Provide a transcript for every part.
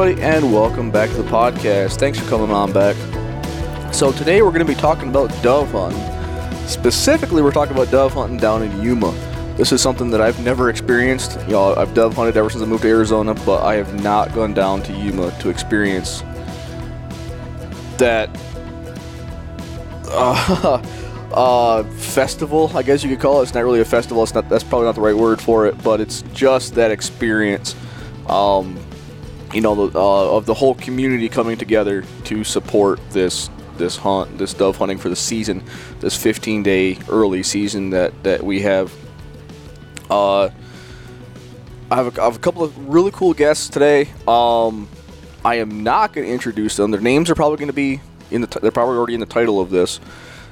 everybody, and welcome back to the podcast. Thanks for coming on back. So, today we're going to be talking about dove hunting. Specifically, we're talking about dove hunting down in Yuma. This is something that I've never experienced. You know, I've dove hunted ever since I moved to Arizona, but I have not gone down to Yuma to experience that uh, uh, festival, I guess you could call it. It's not really a festival. It's not. That's probably not the right word for it, but it's just that experience. Um, you know, the, uh, of the whole community coming together to support this this hunt, this dove hunting for the season, this 15 day early season that that we have. Uh, I have, a, I have a couple of really cool guests today. Um, I am not going to introduce them. Their names are probably going to be in the. T- they're probably already in the title of this,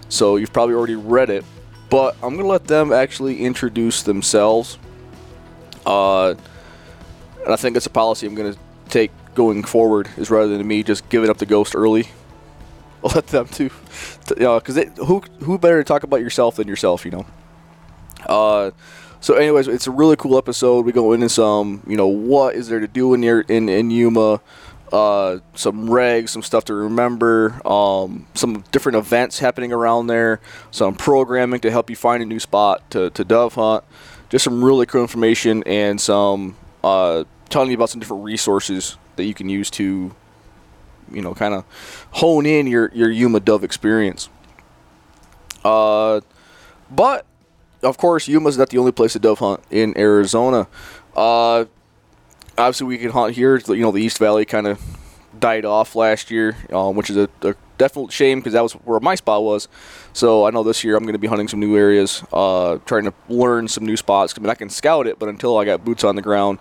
so you've probably already read it. But I'm going to let them actually introduce themselves. Uh, and I think that's a policy I'm going to take going forward is rather than me just giving up the ghost early. I'll let them too, because who who better to talk about yourself than yourself, you know. Uh, so anyways, it's a really cool episode. We go into some, you know, what is there to do in your in in Yuma, uh, some regs, some stuff to remember, um, some different events happening around there, some programming to help you find a new spot to to dove hunt, just some really cool information and some uh, telling you about some different resources that you can use to, you know, kind of hone in your your Yuma dove experience. Uh, but of course, Yuma's not the only place to dove hunt in Arizona. Uh, obviously, we can hunt here. You know, the East Valley kind of died off last year, um, which is a, a definite shame because that was where my spot was. So I know this year I'm going to be hunting some new areas, uh, trying to learn some new spots. I mean, I can scout it, but until I got boots on the ground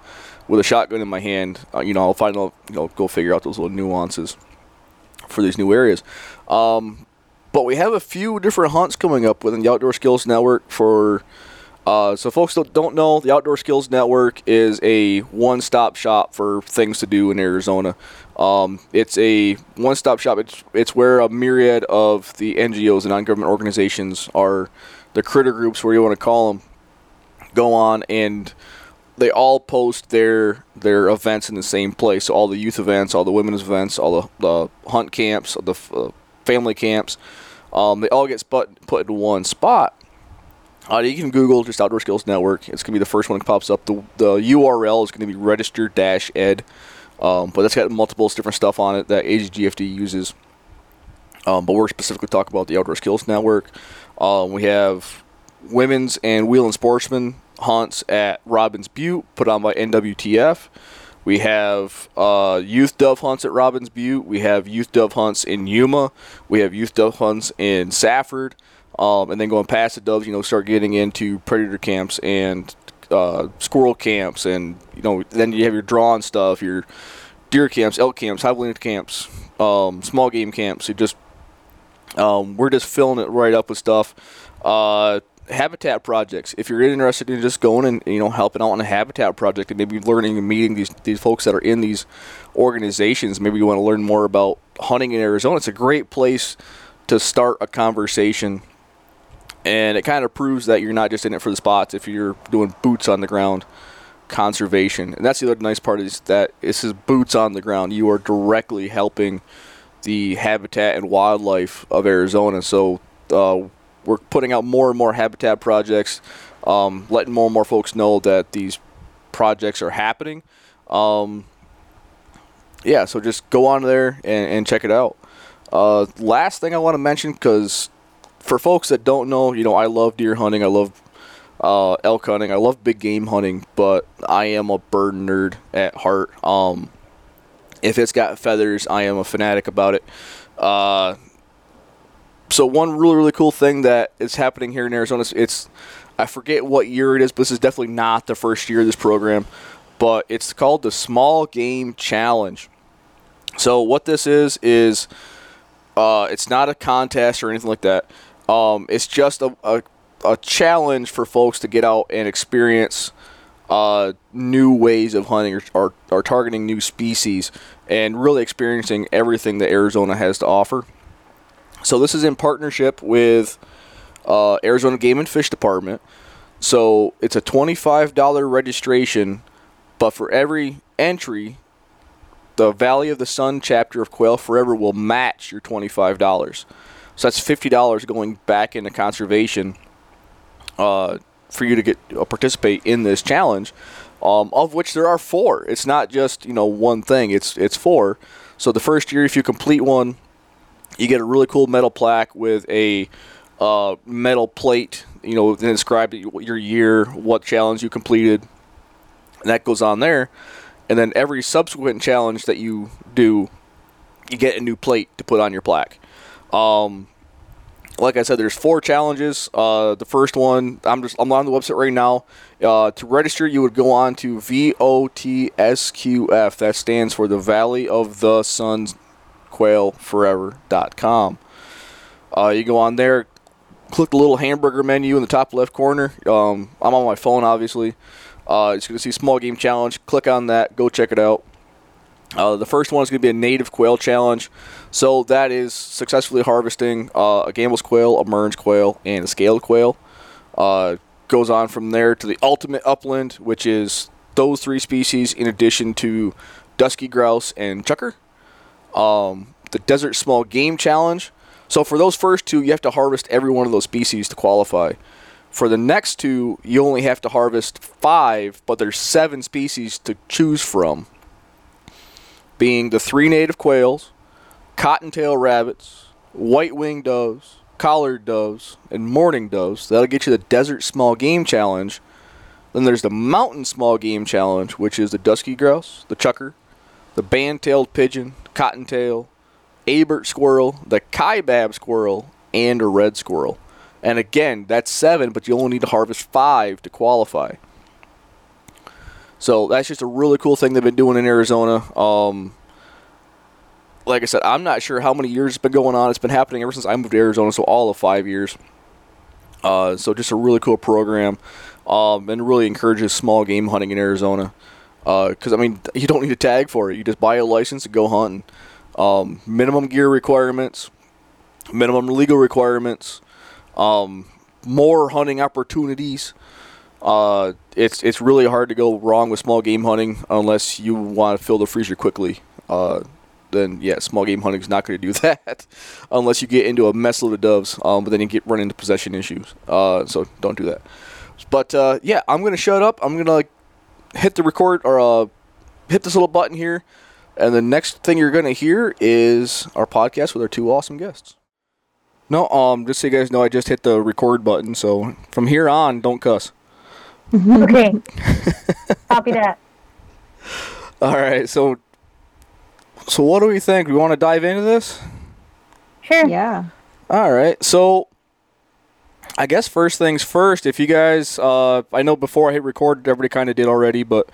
with a shotgun in my hand, uh, you know, I'll find out, you know, go figure out those little nuances for these new areas. Um, but we have a few different hunts coming up within the Outdoor Skills Network for. Uh, so, folks that don't know, the Outdoor Skills Network is a one-stop shop for things to do in Arizona. Um, it's a one-stop shop. It's it's where a myriad of the NGOs and non-government organizations are, the critter groups, where you want to call them, go on and they all post their their events in the same place. So all the youth events, all the women's events, all the, the hunt camps, the uh, family camps, um, they all get put put into one spot. Uh, you can Google just Outdoor Skills Network. It's gonna be the first one that pops up. The the URL is gonna be register dash ed, um, but that's got multiple different stuff on it that AGGFD uses. Um, but we're specifically talking about the Outdoor Skills Network. Um, we have women's and Wheelin' sportsman hunts at Robbins Butte, put on by NWTF. We have uh, youth dove hunts at Robbins Butte. We have youth dove hunts in Yuma. We have youth dove hunts in Safford. Um, and then going past the doves, you know, start getting into predator camps and uh, squirrel camps, and you know, then you have your drawn stuff, your deer camps, elk camps, highland camps, um, small game camps. You just um, we're just filling it right up with stuff. Uh, habitat projects. If you're interested in just going and you know helping out on a habitat project and maybe learning and meeting these these folks that are in these organizations, maybe you want to learn more about hunting in Arizona. It's a great place to start a conversation, and it kind of proves that you're not just in it for the spots. If you're doing boots on the ground conservation, and that's the other nice part is that this is boots on the ground. You are directly helping the habitat and wildlife of Arizona. So. Uh, we're putting out more and more habitat projects, um, letting more and more folks know that these projects are happening. Um, yeah, so just go on there and, and check it out. Uh, last thing I want to mention, because for folks that don't know, you know, I love deer hunting, I love uh, elk hunting, I love big game hunting, but I am a bird nerd at heart. Um, if it's got feathers, I am a fanatic about it. Uh, so one really really cool thing that is happening here in Arizona is it's I forget what year it is, but this is definitely not the first year of this program. But it's called the Small Game Challenge. So what this is is uh, it's not a contest or anything like that. Um, it's just a, a, a, challenge for folks to get out and experience uh, new ways of hunting or, or, or targeting new species and really experiencing everything that Arizona has to offer. So this is in partnership with uh, Arizona Game and Fish Department. So it's a twenty-five dollar registration, but for every entry, the Valley of the Sun chapter of Quail Forever will match your $25. So that's $50 going back into conservation uh, for you to get uh, participate in this challenge, um, of which there are four. It's not just you know one thing. It's it's four. So the first year, if you complete one, you get a really cool metal plaque with a uh, metal plate. You know, then describe your year, what challenge you completed, and that goes on there. And then every subsequent challenge that you do, you get a new plate to put on your plaque. Um, like I said, there's four challenges. Uh, the first one, I'm just I'm on the website right now. Uh, to register, you would go on to VOTSQF. That stands for the Valley of the Suns Quail Forever.com. Uh, you go on there, click the little hamburger menu in the top left corner. Um, I'm on my phone, obviously. Uh, it's going to see Small Game Challenge. Click on that. Go check it out. Uh, the first one is going to be a native quail challenge. So that is successfully harvesting uh, a Gambel's quail, a Mearns quail, and a scaled quail. Uh, goes on from there to the ultimate upland, which is those three species in addition to dusky grouse and chukar. Um, the desert small game challenge. So for those first two, you have to harvest every one of those species to qualify. For the next two, you only have to harvest five, but there's seven species to choose from being the three native quails, cottontail rabbits, white-winged doves, collared doves, and mourning doves. That'll get you the Desert Small Game Challenge. Then there's the Mountain Small Game Challenge, which is the dusky grouse, the chukar, the band-tailed pigeon, cottontail, Abert squirrel, the kaibab squirrel, and a red squirrel. And again, that's seven, but you only need to harvest five to qualify. So that's just a really cool thing they've been doing in Arizona. Um, like I said, I'm not sure how many years it's been going on. It's been happening ever since I moved to Arizona, so all of five years. Uh, so just a really cool program, um, and really encourages small game hunting in Arizona. Because uh, I mean, you don't need a tag for it. You just buy a license and go hunting. Um, minimum gear requirements, minimum legal requirements, um, more hunting opportunities. Uh, it's it's really hard to go wrong with small game hunting unless you want to fill the freezer quickly. Uh, then yeah, small game hunting is not going to do that unless you get into a mess load of doves. Um, but then you get run into possession issues. Uh, so don't do that. But uh, yeah, I'm going to shut up. I'm going to hit the record or uh, hit this little button here, and the next thing you're going to hear is our podcast with our two awesome guests. No, um, just so you guys know, I just hit the record button. So from here on, don't cuss. okay. Copy that. All right. So, so what do we think? We want to dive into this? Sure. Yeah. All right. So, I guess first things first. If you guys, uh, I know before I hit record, everybody kind of did already, but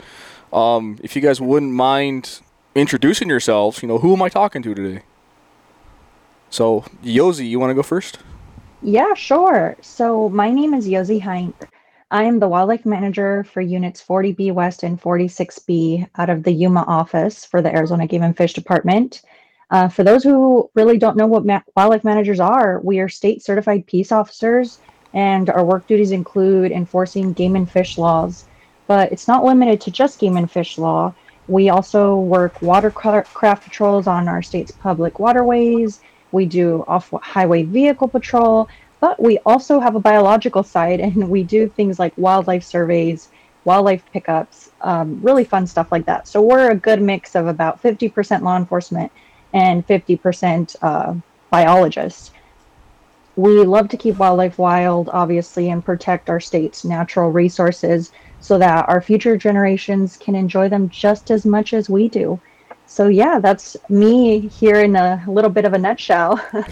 um, if you guys wouldn't mind introducing yourselves, you know, who am I talking to today? So, Yosi, you want to go first? Yeah, sure. So, my name is Yosi Heinck. I am the wildlife manager for units 40B West and 46B out of the Yuma office for the Arizona Game and Fish Department. Uh, for those who really don't know what ma- wildlife managers are, we are state certified peace officers, and our work duties include enforcing game and fish laws. But it's not limited to just game and fish law. We also work watercraft patrols on our state's public waterways. We do off highway vehicle patrol, but we also have a biological side, and we do things like wildlife surveys, wildlife pickups, um, really fun stuff like that. So we're a good mix of about 50% law enforcement and 50% uh, biologists. We love to keep wildlife wild, obviously, and protect our state's natural resources so that our future generations can enjoy them just as much as we do. So, yeah, that's me here in a little bit of a nutshell.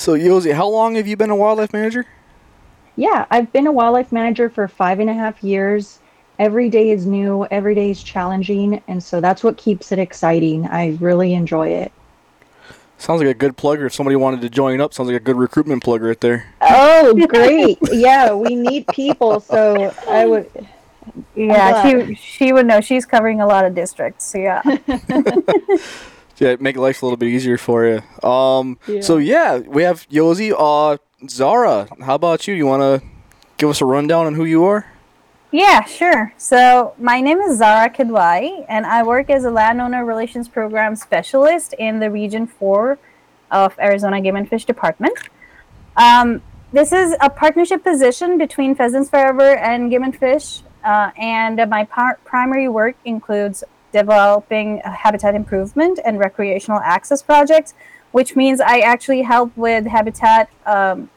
So, Yosi, how long have you been a wildlife manager? Yeah, I've been a wildlife manager for five and a half years. Every day is new, every day is challenging, and so that's what keeps it exciting. I really enjoy it. Sounds like a good plugger. If somebody wanted to join up, sounds like a good recruitment plug right there. Oh, great! yeah, we need people, so I would. Yeah, she she would know. She's covering a lot of districts. So yeah. yeah, make life a little bit easier for you. Um, yeah. so yeah, we have Yosi. Uh, Zara, how about you? You want to give us a rundown on who you are? Yeah, sure. So my name is Zara Kidwai, and I work as a landowner relations program specialist in the Region 4 of Arizona Game and Fish Department. Um, this is a partnership position between Pheasants Forever and Game and Fish, uh, and my par- primary work includes developing habitat improvement and recreational access projects, which means I actually help with habitat um,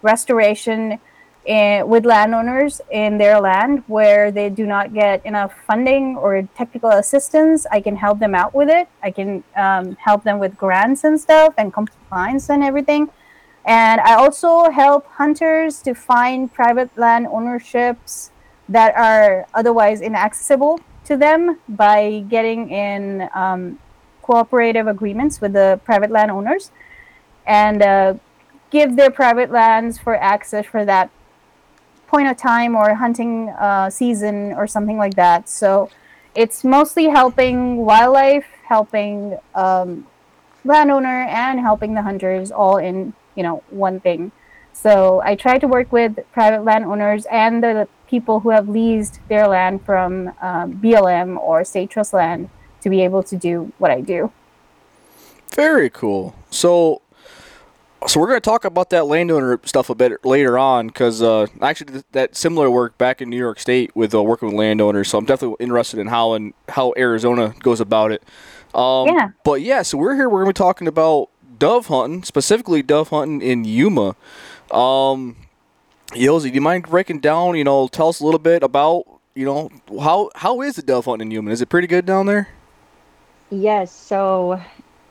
restoration with landowners in their land where they do not get enough funding or technical assistance. I can help them out with it. I can um, help them with grants and stuff and compliance and everything. And I also help hunters to find private land ownerships that are otherwise inaccessible to them by getting in um, cooperative agreements with the private land owners and uh, give their private lands for access for that point of time or hunting uh, season or something like that. So it's mostly helping wildlife, helping um, landowner, and helping the hunters all in you know one thing. So I try to work with private landowners and the people who have leased their land from um, BLM or state trust land to be able to do what I do. Very cool. So so we're going to talk about that landowner stuff a bit later on because uh, I actually did that similar work back in New York State with uh, working with landowners. So I'm definitely interested in how and how Arizona goes about it. Um, yeah. But yeah, so we're here. We're going to be talking about dove hunting, specifically dove hunting in Yuma. Um, Yosi, do you mind breaking down? You know, tell us a little bit about you know how how is the dove hunting in Yuma? Is it pretty good down there? Yes. So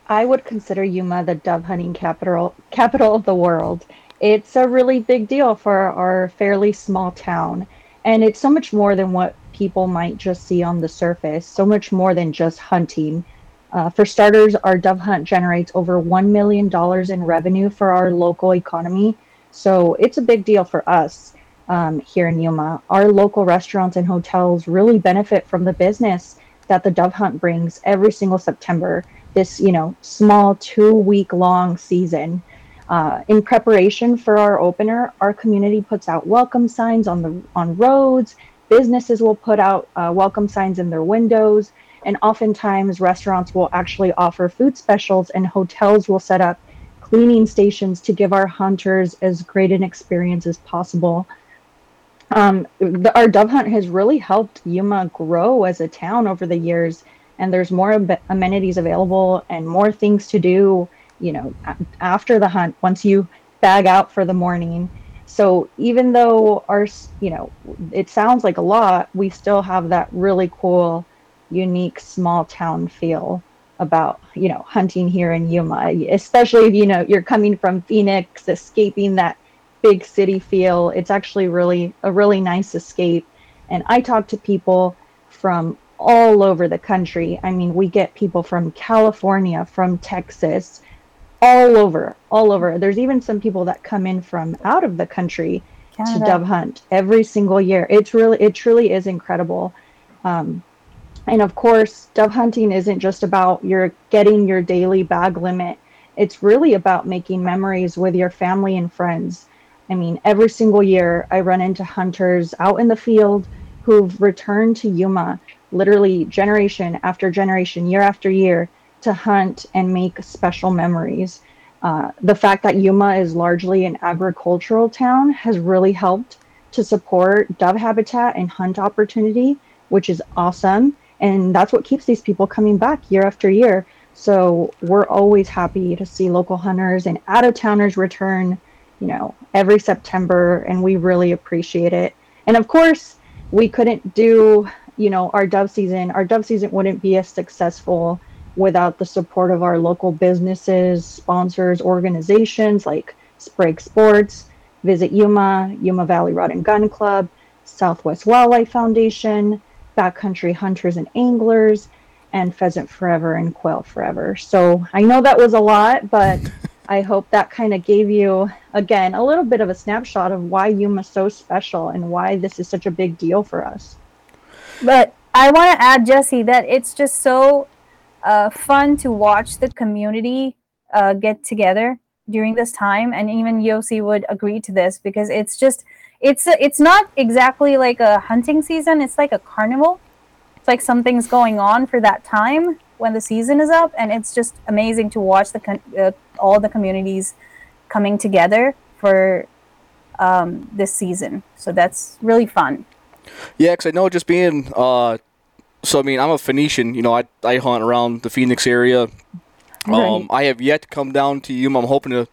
I would consider Yuma the dove hunting capital capital of the world. It's a really big deal for our fairly small town, and it's so much more than what people might just see on the surface. So much more than just hunting. Uh, for starters, our dove hunt generates over $1 million in revenue for our local economy. So it's a big deal for us um, here in Yuma. Our local restaurants and hotels really benefit from the business that the dove hunt brings every single September this you know small two week long season uh, in preparation for our opener our community puts out welcome signs on the on roads. Businesses will put out uh, welcome signs in their windows. And oftentimes restaurants will actually offer food specials and hotels will set up cleaning stations to give our hunters as great an experience as possible. Um, the, our dove hunt has really helped yuma grow as a town over the years and there's more amenities available and more things to do you know after the hunt once you bag out for the morning. So even though our you know it sounds like a lot we still have that really cool unique small town feel about you know hunting here in yuma especially if you know you're coming from phoenix escaping that big city feel. It's actually really a really nice escape. And i talk to people from all over the country. I mean, we get people from California, from Texas, all over, all over. There's even some people that come in from out of the country Canada. to dove hunt every single year. It's really, it truly is incredible. Um, and of course, dove hunting isn't just about your getting your daily bag limit. It's really about making memories with your family and friends. I mean, every single year I run into hunters out in the field who've returned to Yuma literally generation after generation, year after year, to hunt and make special memories. Uh, the fact that Yuma is largely an agricultural town has really helped to support dove habitat and hunt opportunity, which is awesome. And that's what keeps these people coming back year after year. So we're always happy to see local hunters and out of towners return, you know, every September, and we really appreciate it. And of course, we couldn't do you know, our dove season, our dove season wouldn't be as successful without the support of our local businesses, sponsors, organizations like Sprague Sports, Visit Yuma, Yuma Valley Rod and Gun Club, Southwest Wildlife Foundation, Backcountry Hunters and Anglers, and Pheasant Forever and Quail Forever. So I know that was a lot, but I hope that kind of gave you, again, a little bit of a snapshot of why Yuma's so special and why this is such a big deal for us. But I want to add, Jesse, that it's just so uh, fun to watch the community uh, get together during this time, and even Yosi would agree to this because it's just it's a, it's not exactly like a hunting season. It's like a carnival. It's like something's going on for that time when the season is up, and it's just amazing to watch the con- uh, all the communities coming together for um, this season. So that's really fun. Yeah, because I know just being, uh, so I mean, I'm a Phoenician. You know, I, I hunt around the Phoenix area. Um, I have yet to come down to Yuma. I'm hoping to,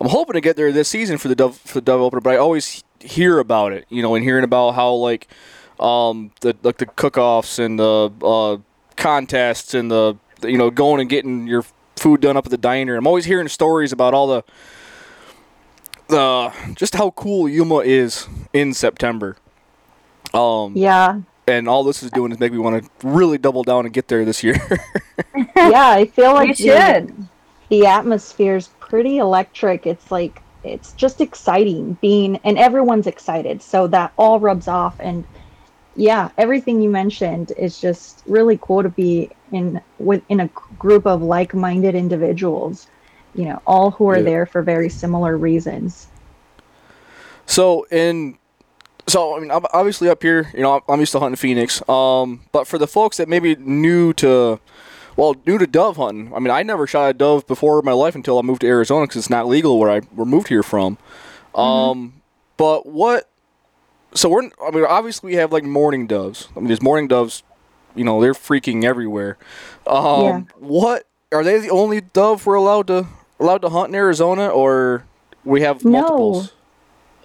I'm hoping to get there this season for the dove for the dove opener. But I always hear about it. You know, and hearing about how like, um, the like the cook-offs and the uh, contests and the you know going and getting your food done up at the diner. I'm always hearing stories about all the the just how cool Yuma is in September. Um, Yeah. and all this is doing is make me want to really double down and get there this year. Yeah, I feel like We the- should. the atmosphere is pretty electric. It's like it's just exciting being and everyone's excited. So that all rubs off and yeah, everything you mentioned is just really cool to be in with in a group of like-minded individuals, you know, all who are Yeah. there for very similar reasons. so in so I mean obviously up here, you know, I'm used to hunting Phoenix. Um, but for the folks that maybe new to well, new to dove hunting. I mean, I never shot a dove before in my life until I moved to Arizona because it's not legal where I were moved here from. Um, but what? So we're I mean, obviously we have like mourning doves. I mean, there's mourning doves. You know, they're freaking everywhere. Um, Yeah. What are they the only dove we're allowed to allowed to hunt in Arizona, or we have No. multiples?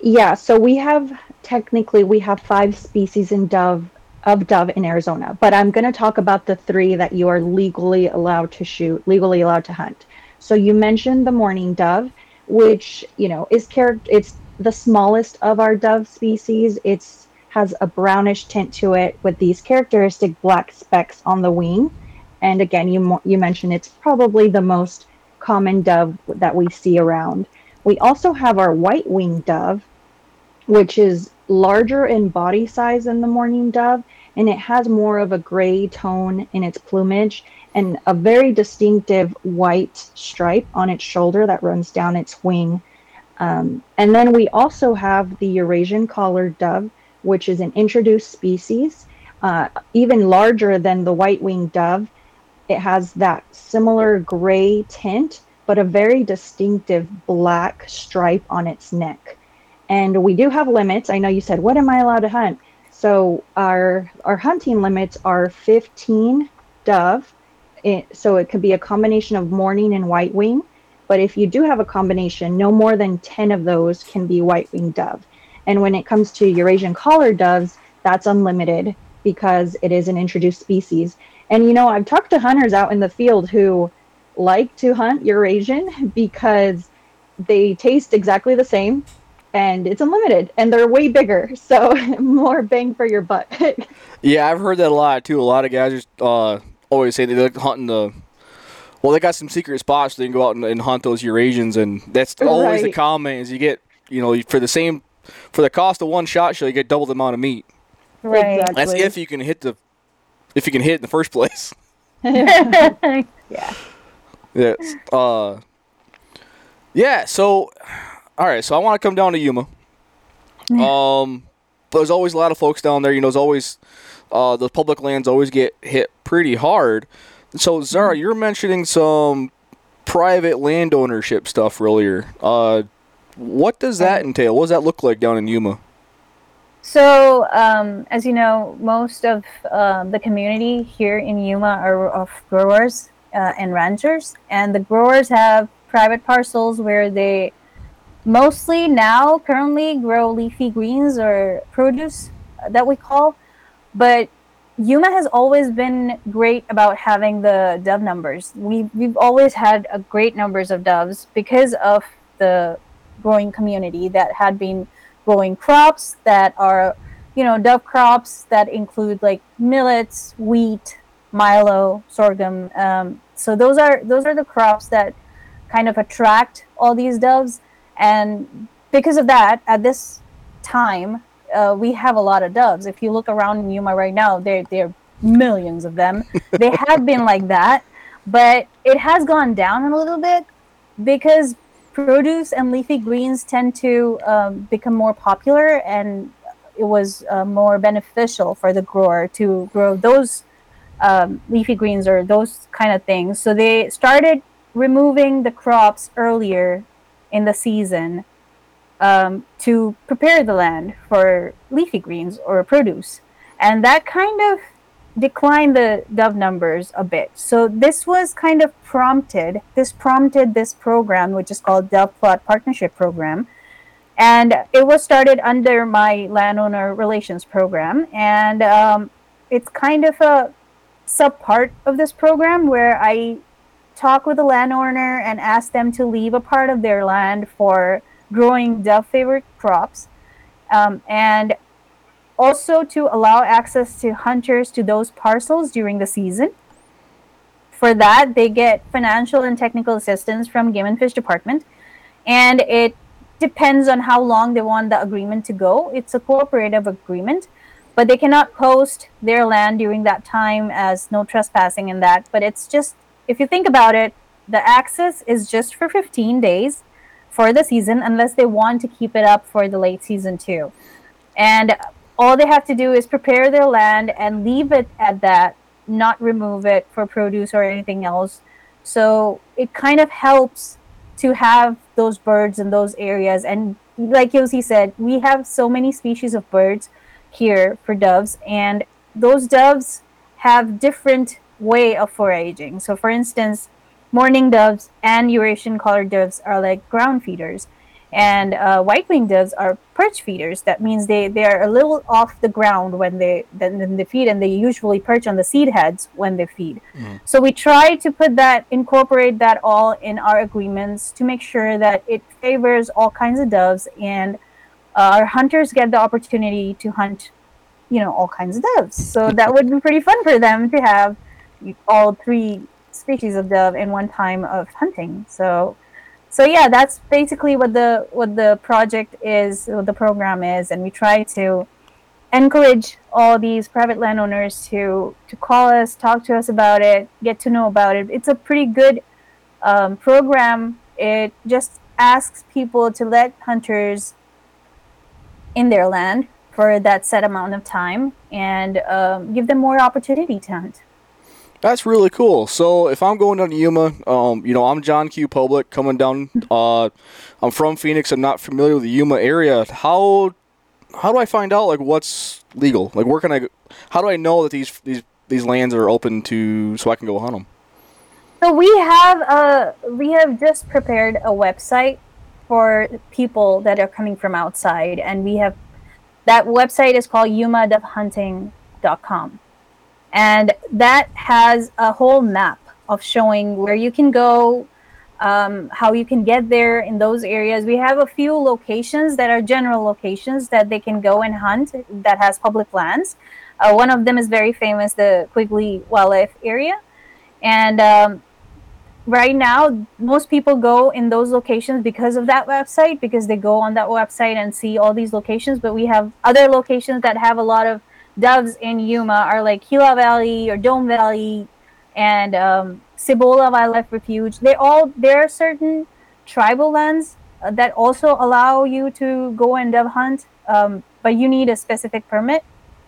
Yeah, so we have technically we have five species in dove of dove in Arizona, but I'm going to talk about the three that you are legally allowed to shoot, legally allowed to hunt. So you mentioned the mourning dove, which you know is char- It's the smallest of our dove species. It's has a brownish tint to it with these characteristic black specks on the wing. And again, you you mentioned it's probably the most common dove that we see around. We also have our white winged dove, which is larger in body size than the mourning dove, and it has more of a gray tone in its plumage and a very distinctive white stripe on its shoulder that runs down its wing. Um, and then we also have the Eurasian collared dove, which is an introduced species, uh, even larger than the white winged dove. It has that similar gray tint, but a very distinctive black stripe on its neck. And we do have limits. I know you said, "What am I allowed to hunt?" So our our hunting limits are 15 dove. It, so it could be a combination of mourning and white wing. But if you do have a combination, no more than 10 of those can be white wing dove. And when it comes to Eurasian collared doves, that's unlimited because it is an introduced species. And you know, I've talked to hunters out in the field who like to hunt Eurasian because they taste exactly the same and it's unlimited and they're way bigger. So more bang for your buck. Yeah, I've heard that a lot too. A lot of guys just uh, always say they like hunting the. Well, they got some secret spots they can go out and, and hunt those Eurasians, and that's always the comment is you get you know for the same for the cost of one shot shell you get double the amount of meat. Right. Exactly. That's if you can hit the if you can hit it in the first place. yeah. Yeah. Uh. Yeah. So, all right. So I want to come down to Yuma. Um, but there's always a lot of folks down there. You know, there's always uh, the public lands always get hit pretty hard. So Zara, you're mentioning some private land ownership stuff earlier. Uh, what does that entail? What does that look like down in Yuma? So, um, as you know, most of um, the community here in Yuma are of growers uh, and ranchers, and the growers have private parcels where they mostly now currently grow leafy greens or produce uh, that we call. But Yuma has always been great about having the dove numbers. We we've always had a great numbers of doves because of the growing community that had been growing crops that are, you know, dove crops that include like millets, wheat, milo, sorghum. Um, so those are those are the crops that kind of attract all these doves, and because of that, at this time, uh, we have a lot of doves. If you look around in Yuma right now, there there are millions of them. they have been like that, but it has gone down a little bit because produce and leafy greens tend to um, become more popular, and it was uh, more beneficial for the grower to grow those um, leafy greens or those kind of things. So they started removing the crops earlier in the season um, to prepare the land for leafy greens or produce. And that kind of declined the dove numbers a bit. So this was kind of prompted, this prompted this program, which is called Dove Plot Partnership Program. And it was started under my landowner relations program. And um, it's kind of a sub part of this program where I talk with the landowner and ask them to leave a part of their land for growing dove favorite crops. Um, and also to allow access to hunters to those parcels during the season. For that, they get financial and technical assistance from Game and Fish Department, and it depends on how long they want the agreement to go. It's a cooperative agreement, but they cannot post their land during that time as no trespassing in that. But it's just, if you think about it, the access is just for 15 days for the season unless they want to keep it up for the late season too. And all they have to do is prepare their land and leave it at that, not remove it for produce or anything else. So it kind of helps to have those birds in those areas. And like Yosi said, we have so many species of birds here for doves, and those doves have different way of foraging. So for instance, mourning doves and Eurasian collared doves are like ground feeders and uh, white-winged doves are perch feeders. That means they, they are a little off the ground when they then, they feed, and they usually perch on the seed heads when they feed. Mm. So we try to put that, incorporate that all in our agreements to make sure that it favors all kinds of doves, and uh, our hunters get the opportunity to hunt, you know, all kinds of doves. So that would be pretty fun for them to have all three species of dove in one time of hunting. So so yeah that's basically what the what the project is what the program is. And we try to encourage all these private landowners to to call us talk to us about it get to know about it. It's a pretty good um, program. It just asks people to let hunters in their land for that set amount of time and um, give them more opportunity to hunt that's really cool. So if I'm going down to Yuma, um, you know, I'm John Q. Public coming down. Uh, I'm from Phoenix. I'm not familiar with the Yuma area. How how do I find out like what's legal? Like where can I? How do I know that these these these lands are open to so I can go hunt them? So we have a we have just prepared a website for people that are coming from outside, and we have that website is called yumadovehunting.com and that has a whole map of showing where you can go um, how you can get there in those areas. We have a few locations that are general locations that they can go and hunt that has public lands. Uh, one of them is very famous the quigley wildlife area. And um, right now most people go in those locations because of that website because they go on that website and see all these locations. But we have other locations that have a lot of doves in Yuma are like Gila Valley or Dome Valley and um, Cibola Wildlife Refuge. They all there are certain tribal lands uh, that also allow you to go and dove hunt, um, but you need a specific permit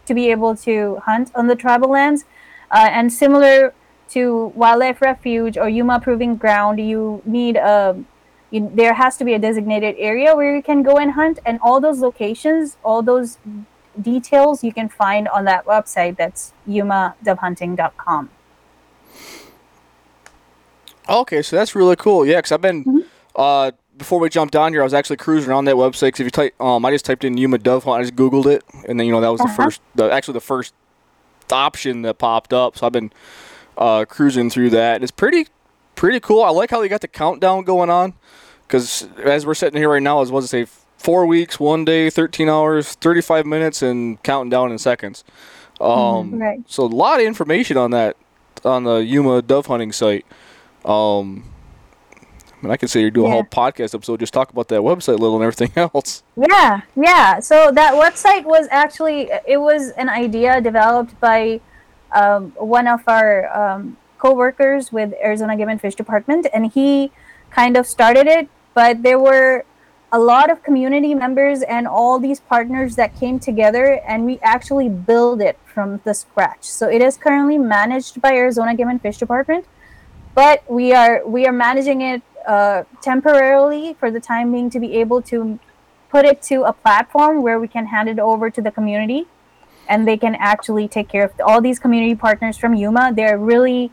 to be able to hunt on the tribal lands. Uh, and similar to Wildlife Refuge or Yuma Proving Ground, you need a you, there has to be a designated area where you can go and hunt, and all those locations, all those details you can find on that website. That's yumadovehunting.com. Okay, so that's really cool. Yeah, because I've been mm-hmm. uh, before we jumped on here, I was actually cruising around that website. Cause if you type, um, I just typed in Yuma Dove Hunt, I just Googled it, and then you know that was uh-huh. the first, the actually the first option that popped up. So I've been uh, cruising through that. It's pretty, pretty cool. I like how they got the countdown going on, because as we're sitting here right now, I was to say four weeks, one day, 13 hours, 35 minutes, and counting down in seconds. Um, mm-hmm, right. So a lot of information on that on the Yuma dove hunting site. Um, I mean, I could say you do a yeah. whole podcast episode just talk about that website a little and everything else. Yeah, yeah. So that website was actually it was an idea developed by um, one of our um, co-workers with Arizona Game and Fish Department, and he kind of started it but there were a lot of community members and all these partners that came together and we actually build it from the scratch. So it is currently managed by arizona game and fish department but we are we are managing it uh, temporarily for the time being to be able to put it to a platform where we can hand it over to the community and they can actually take care of all these community partners from yuma. They're really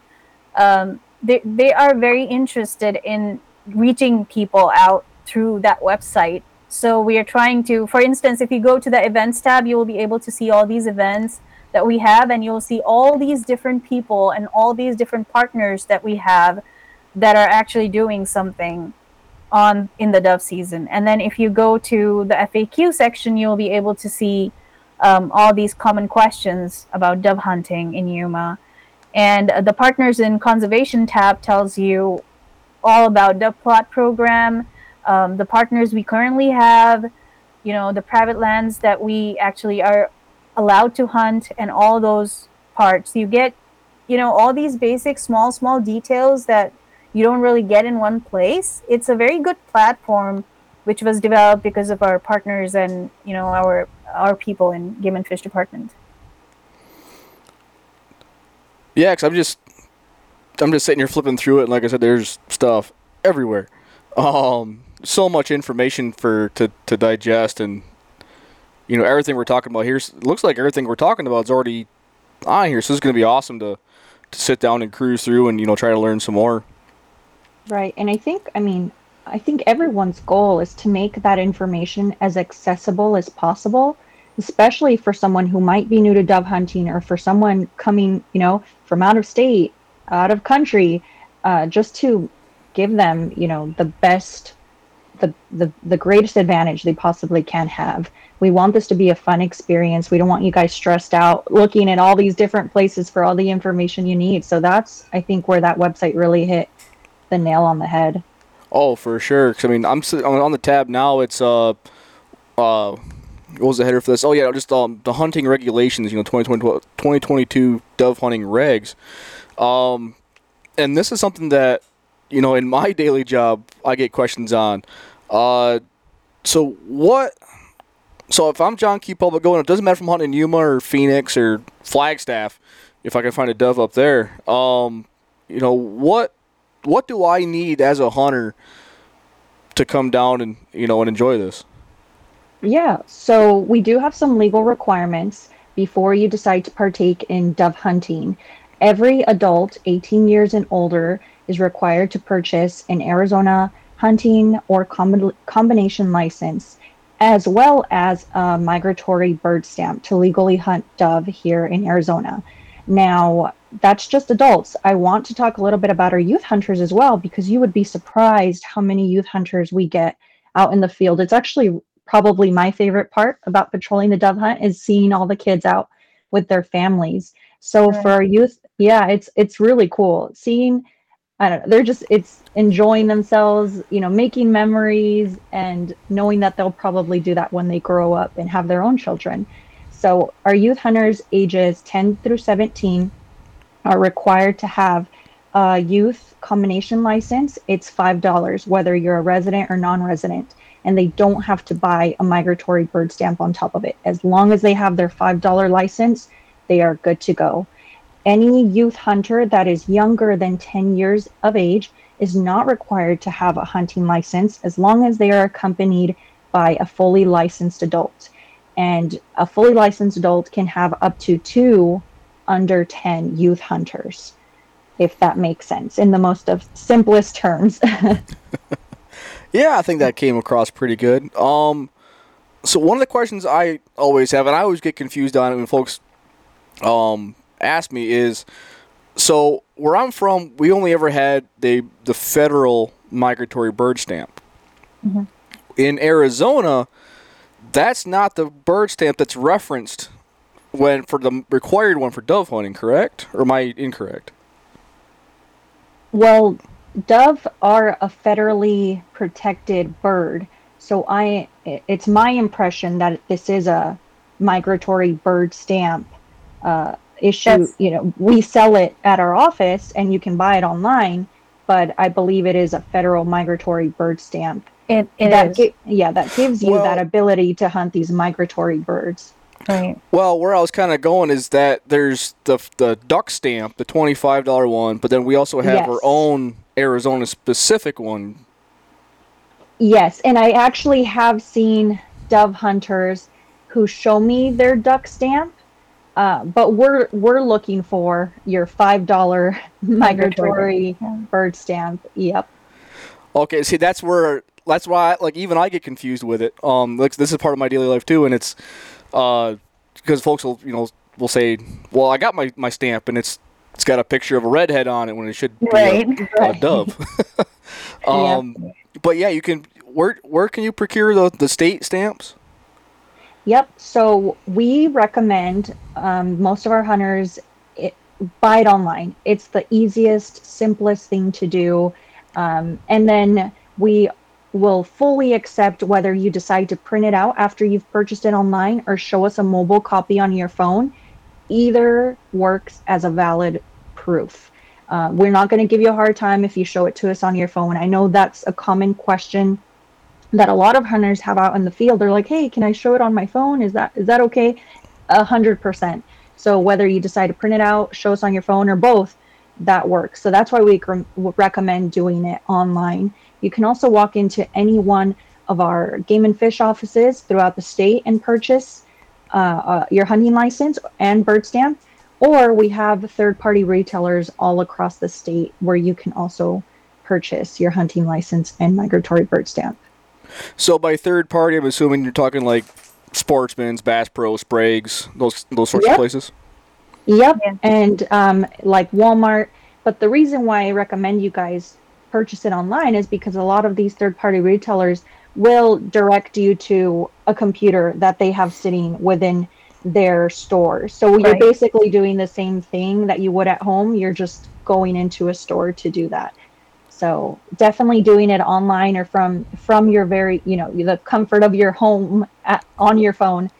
um, they, they are very interested in reaching people out through that website. So we are trying to, for instance, if you go to the events tab, you will be able to see all these events that we have, and you'll see all these different people and all these different partners that we have that are actually doing something on in the dove season. And then if you go to the FAQ section, you'll be able to see um, all these common questions about dove hunting in Yuma. And the partners in conservation tab tells you all about dove plot program um, the partners we currently have, you know, the private lands that we actually are allowed to hunt, and all those parts. You get, you know, all these basic small, small details that you don't really get in one place. It's a very good platform which was developed because of our partners and you know our our people in game and fish department. Yeah, cause I'm just I'm just sitting here flipping through it, and like I said, there's stuff everywhere. Um, so much information for to, to digest and you know everything we're talking about here looks like everything we're talking about is already on here. So it's going to be awesome to to sit down and cruise through and you know try to learn some more. Right and i think i mean i think everyone's goal is to make that information as accessible as possible especially for someone who might be new to dove hunting or for someone coming you know from out of state out of country uh, just to give them you know the best the, the, the greatest advantage they possibly can have. We want this to be a fun experience. We don't want you guys stressed out looking at all these different places for all the information you need. So that's, I think, where that website really hit the nail on the head. Oh, for sure. I mean, I'm on the tab now. It's uh, uh, what was the header for this? Oh yeah, just um, the hunting regulations. You know, 2020, 2022 dove hunting regs. Um, and this is something that you know, in my daily job, I get questions on. Uh, so what? So if I'm John Q. Public going, it doesn't matter if I'm hunting Yuma or Phoenix or Flagstaff, if I can find a dove up there. Um, you know what? What do I need as a hunter to come down and you know and enjoy this? Yeah, so we do have some legal requirements before you decide to partake in dove hunting. Every adult 18 years and older is required to purchase an Arizona hunting or combination license, as well as a migratory bird stamp to legally hunt dove here in Arizona. Now, that's just adults. I want to talk a little bit about our youth hunters as well, because you would be surprised how many youth hunters we get out in the field. It's actually probably my favorite part about patrolling the dove hunt is seeing all the kids out with their families. So for our youth, yeah, it's it's really cool seeing I don't know. They're just it's enjoying themselves, you know, making memories and knowing that they'll probably do that when they grow up and have their own children. So our youth hunters ages 10 through 17 are required to have a youth combination license. It's $5 whether you're a resident or non-resident and they don't have to buy a migratory bird stamp on top of it. As long as they have their $5 license, they are good to go. Any youth hunter that is younger than 10 years of age is not required to have a hunting license as long as they are accompanied by a fully licensed adult. And a fully licensed adult can have up to two under 10 youth hunters, if that makes sense in the most of simplest terms. yeah, I think that came across pretty good. Um, so one of the questions I always have, and I always get confused on it when folks um, asked me is so where I'm from, we only ever had the the federal migratory bird stamp. Mm-hmm. In Arizona, that's not the bird stamp that's referenced when for the required one for dove hunting, correct? Or am I incorrect? Well, dove are a federally protected bird, so I it's my impression that this is a migratory bird stamp uh, issue you know we sell it at our office and you can buy it online but i believe it is a federal migratory bird stamp It, it that is. gi- yeah, that gives you Well- that ability to hunt these migratory birds. right. Well, where I was kind of going is that there's the the duck stamp, the twenty five dollar one, but then we also have Yes. our own Arizona specific one. Yes, and I actually have seen dove hunters who show me their duck stamp, uh, but we're we're looking for your five dollar migratory yeah. bird stamp. Yep. Okay, see that's where that's why like even I get confused with it. Um, like this is part of my daily life too, and it's uh because folks will you know will say, well, I got my my stamp and it's it's got a picture of a redhead on it when it should be a- Right. a, dove. um, but yeah, you can. Where where can you procure the the state stamps? Yep. So we recommend um, most of our hunters it, buy it online. It's the easiest, simplest thing to do. Um, and then we will fully accept whether you decide to print it out after you've purchased it online or show us a mobile copy on your phone. Either works as a valid proof. Uh, we're not going to give you a hard time if you show it to us on your phone. I know that's a common question that a lot of hunters have out in the field. They're like, "Hey, can I show it on my phone? Is that is that okay?" A hundred percent. So whether you decide to print it out, show us on your phone, or both, that works. So that's why we recommend doing it online. You can also walk into any one of our game and fish offices throughout the state and purchase uh, uh, your hunting license and bird stamp. Or we have third-party retailers all across the state where you can also purchase your hunting license and migratory bird stamp. So by third party, I'm assuming you're talking like Sportsman's, Bass Pro, Sprague's, those those sorts Yep. of places. Yep. And um, like Walmart. But the reason why I recommend you guys purchase it online is because a lot of these third party retailers will direct you to a computer that they have sitting within their store. So you're basically doing the same thing that you would at home. You're just going into a store to do that. So definitely doing it online or from from your very you know the comfort of your home at, on your phone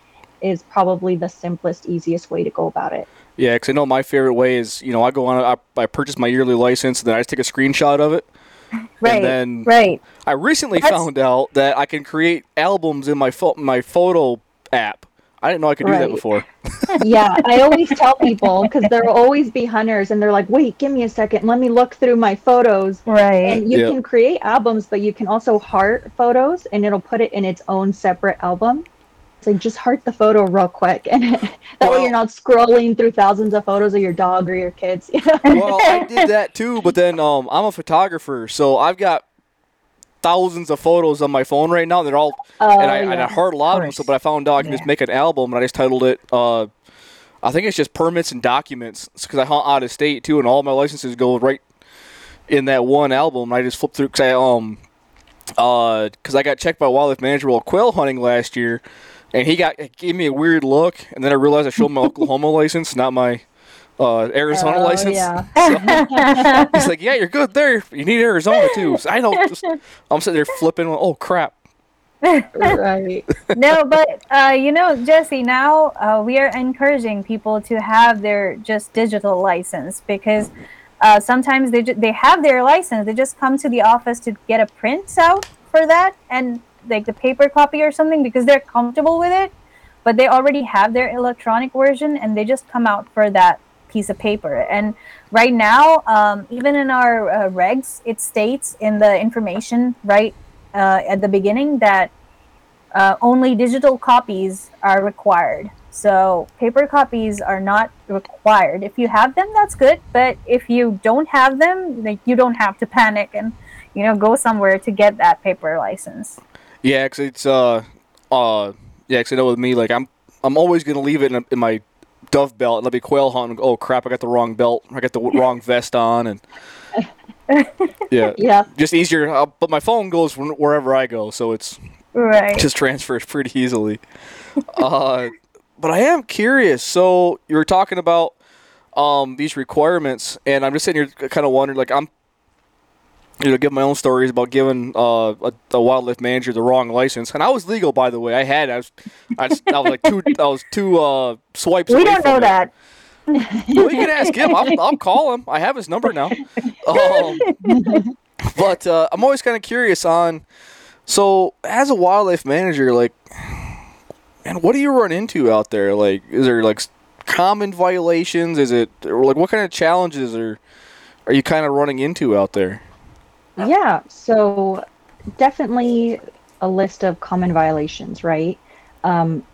is probably the simplest easiest way to go about it. Yeah, because I know my favorite way is you know I go on I, I purchase my yearly license and then I just take a screenshot of it. Right. then- right. I recently That's- found out that I can create albums in my pho- my photo app. I didn't know I could do that before. yeah, I always tell people because there will always be hunters, and they're like, "Wait, give me a second, let me look through my photos." Right. And you Yeah. can create albums, but you can also heart photos, and it'll put it in its own separate album. It's like just heart the photo real quick, and that Well- way you're not scrolling through thousands of photos of your dog or your kids. You know? well, I did that too, but then um, I'm a photographer, so I've got thousands of photos on my phone right now. They're all Oh, and I, and I heard a lot of them. So, but I found out I can just make an album, and I just titled it. Uh, I think it's just permits and documents because I hunt out of state too, and all my licenses go right in that one album. And I just flip through because I um uh because I got checked by wildlife manager while quail hunting last year, and he got he gave me a weird look, and then I realized I showed my Oklahoma license, not my uh, Arizona Oh, license. yeah. He's like, "Yeah, you're good there. You need Arizona too." So I know. Just, I'm sitting there flipping. Oh crap! right. no, but uh, you know, Jesse, now uh, we are encouraging people to have their just digital license because uh, sometimes they ju- they have their license, they just come to the office to get a print out for that and like the paper copy or something because they're comfortable with it, but they already have their electronic version and they just come out for that piece of paper. And right now, um, even in our uh, regs, it states in the information right uh, at the beginning that uh, only digital copies are required. So paper copies are not required. If you have them, that's good. But if you don't have them, like you don't have to panic and you know go somewhere to get that paper license. Yeah, 'cause it's uh uh yeah, 'cause I know with me like I'm I'm always gonna leave it in, in my dove belt and let me quail hunt. And, oh crap! I got the wrong belt. I got the wrong vest on, and yeah, Yeah. just easier. Uh, but my phone goes wherever I go, so it's Right. just transfers pretty easily. uh, but I am curious. So you were talking about um these requirements, and I'm just sitting here kind of wondering, like I'm. You know, give my own stories about giving uh, a, a wildlife manager the wrong license, and I was legal, by the way. I had, I was, I, just, I was like two, I was two uh, swipes. we don't know it. that. Well, you can ask him. I'll, I'll call him. I have his number now. Um, but uh, I'm always kind of curious on So, as a wildlife manager, like, and what do you run into out there? Like, is there like common violations? Is it or like what kind of challenges are are you kind of running into out there? Yeah, so definitely a list of common violations, right? Um,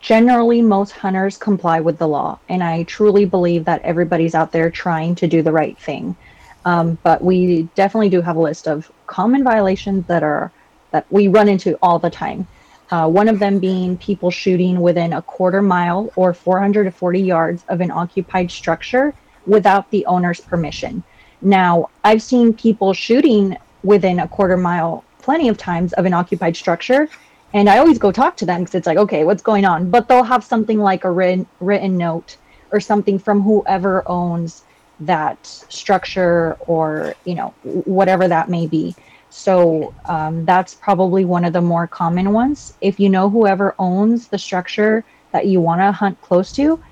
generally, most hunters comply with the law, and I truly believe that everybody's out there trying to do the right thing. Um, but we definitely do have a list of common violations that are that we run into all the time. Uh, one of them being people shooting within a quarter mile or 440 yards of an occupied structure without the owner's permission. Now, I've seen people shooting within a quarter mile plenty of times of an occupied structure, and I always go talk to them because it's like, okay, what's going on? But they'll have something like a written, written note or something from whoever owns that structure or, you know, whatever that may be. So um, that's probably one of the more common ones. If you know whoever owns the structure that you want to hunt close to,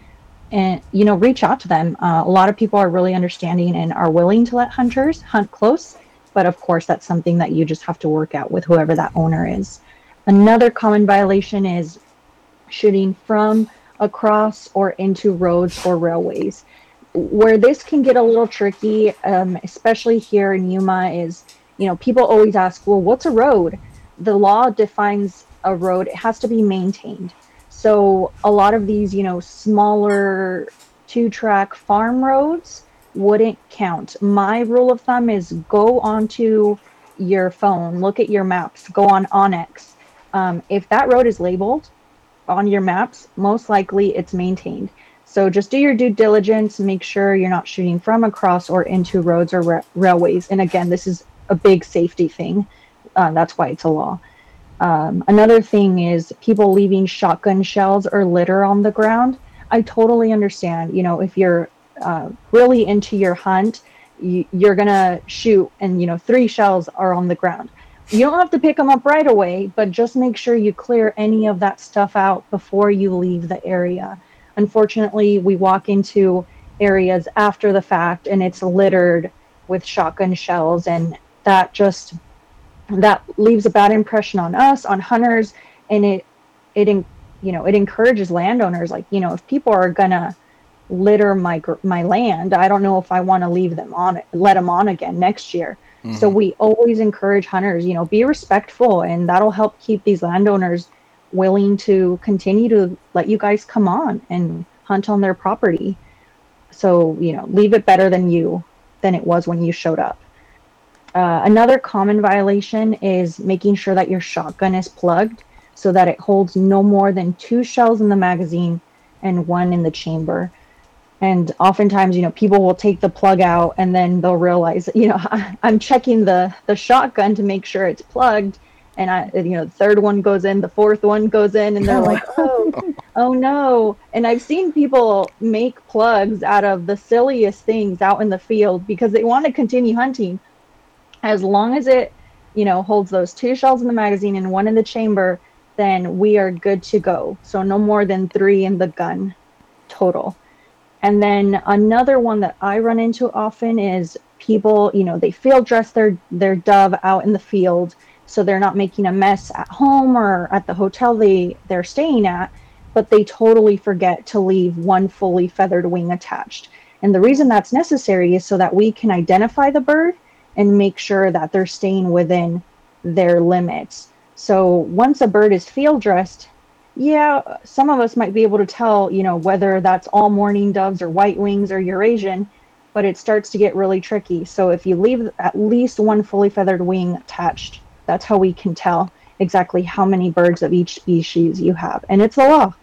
and you know, reach out to them. Uh, a lot of people are really understanding and are willing to let hunters hunt close, but of course, that's something that you just have to work out with whoever that owner is. Another common violation is shooting from across or into roads or railways. Where this can get a little tricky, um, especially here in Yuma, is you know, people always ask, well, what's a road? The law defines a road, it has to be maintained. So a lot of these, you know, smaller two track farm roads wouldn't count. My rule of thumb is go onto your phone, look at your maps, go on onX. Um, if that road is labeled on your maps, most likely it's maintained. So just do your due diligence, make sure you're not shooting from across or into roads or ra- railways. And again, this is a big safety thing. Uh, that's why it's a law. Um, another thing is people leaving shotgun shells or litter on the ground. I totally understand. You know, if you're uh, really into your hunt, you, you're gonna shoot, and you know, three shells are on the ground. You don't have to pick them up right away, but just make sure you clear any of that stuff out before you leave the area. Unfortunately, we walk into areas after the fact and it's littered with shotgun shells and that just that leaves a bad impression on us on hunters and it it you know it encourages landowners like you know if people are gonna litter my my land i don't know if i want to leave them on it let them on again next year. Mm-hmm. so we always encourage hunters you know be respectful and that'll help keep these landowners willing to continue to let you guys come on and hunt on their property. So you know leave it better than you than it was when you showed up uh, another common violation is making sure that your shotgun is plugged so that it holds no more than two shells in the magazine and one in the chamber. And oftentimes, you know, people will take the plug out and then they'll realize, you know, I, am checking the the shotgun to make sure it's plugged, and I, you know, the third one goes in, the fourth one goes in, and they're like, oh, oh no. And I've seen people make plugs out of the silliest things out in the field because they want to continue hunting, as long as it you know holds those two shells in the magazine and one in the chamber then we are good to go. So no more than three in the gun total. And then another one that i run into often is people you know they field dress their their dove out in the field so they're not making a mess at home or at the hotel they they're staying at but they totally forget to leave one fully feathered wing attached. And the reason that's necessary is so that we can identify the bird and make sure that they're staying within their limits. So once a bird is field dressed, yeah, some of us might be able to tell, you know, whether that's all mourning doves or white wings or Eurasian, but it starts to get really tricky. So if you leave at least one fully feathered wing attached, that's how we can tell exactly how many birds of each species you have. And it's a law.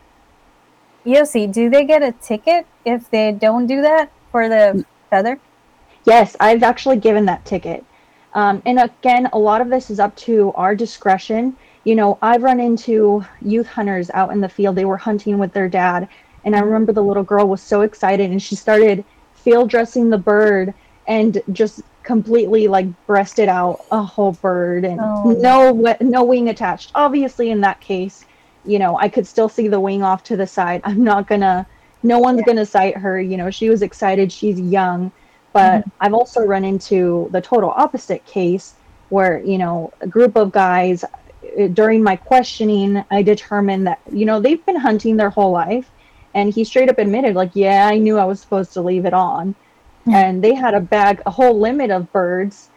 Yosi, do they get a ticket if they don't do that for the mm. feather? Yes, I've actually given that ticket. Um, and again, a lot of this is up to our discretion. You know, I've run into youth hunters out in the field. They were hunting with their dad. And I remember the little girl was so excited and she started field dressing the bird and just completely like breasted out a whole bird and oh. no no wing attached. Obviously, in that case, you know, I could still see the wing off to the side. I'm not gonna. No one's yeah. gonna cite her. You know, she was excited. She's young. But mm-hmm. I've also run into the total opposite case where you know a group of guys uh, during my questioning i determined that you know they've been hunting their whole life. And he straight up admitted like yeah i knew i was supposed to leave it on. And they had a bag a whole limit of birds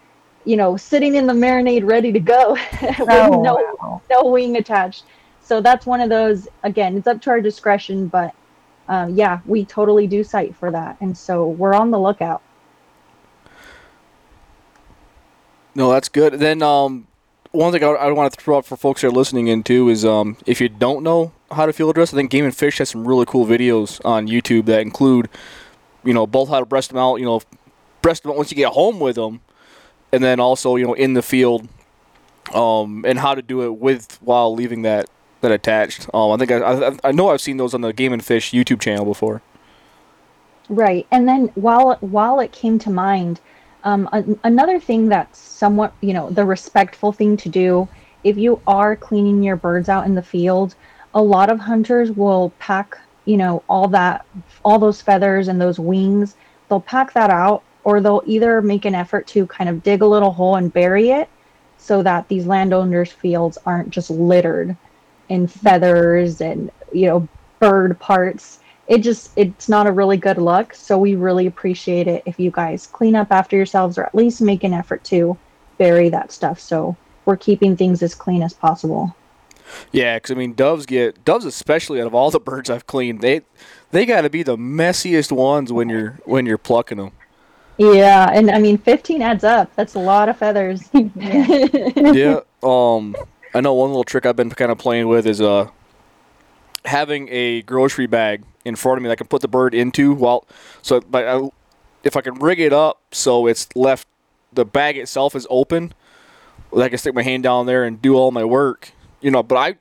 you know sitting in the marinade ready to go with Oh, no wow. no wing attached. So that's one of those again it's up to our discretion but um, yeah we totally do cite for that. And so we're on the lookout No, that's good. Then um, one thing I, I want to throw out for folks that are listening in too is um, if you don't know how to field dress, I think Game and Fish has some really cool videos on YouTube that include, you know, both how to breast them out, you know, breast them out once you get home with them, and then also you know in the field, um, and how to do it with while leaving that that attached. Um, I think I, I I know I've seen those on the Game and Fish YouTube channel before. Right. And then while while it came to mind, um, an another thing that's somewhat, you know, the respectful thing to do if you are cleaning your birds out in the field, a lot of hunters will pack, you know, all that, all those feathers and those wings. They'll pack that out, or they'll either make an effort to kind of dig a little hole and bury it, so that these landowners' fields aren't just littered in feathers and you know bird parts it just it's not a really good look. So we really appreciate it if you guys clean up after yourselves or at least make an effort to bury that stuff. So we're keeping things as clean as possible. Yeah, because I mean, doves get doves especially out of all the birds I've cleaned, they they got to be the messiest ones when you're when you're plucking them. yeah and i mean 15 adds up. That's a lot of feathers. Yeah. Um, I know one little trick I've been kind of playing with is uh having a grocery bag in front of me that I can put the bird into while so but I, if I can rig it up so it's left the bag itself is open, I can stick my hand down there and do all my work. You know, but I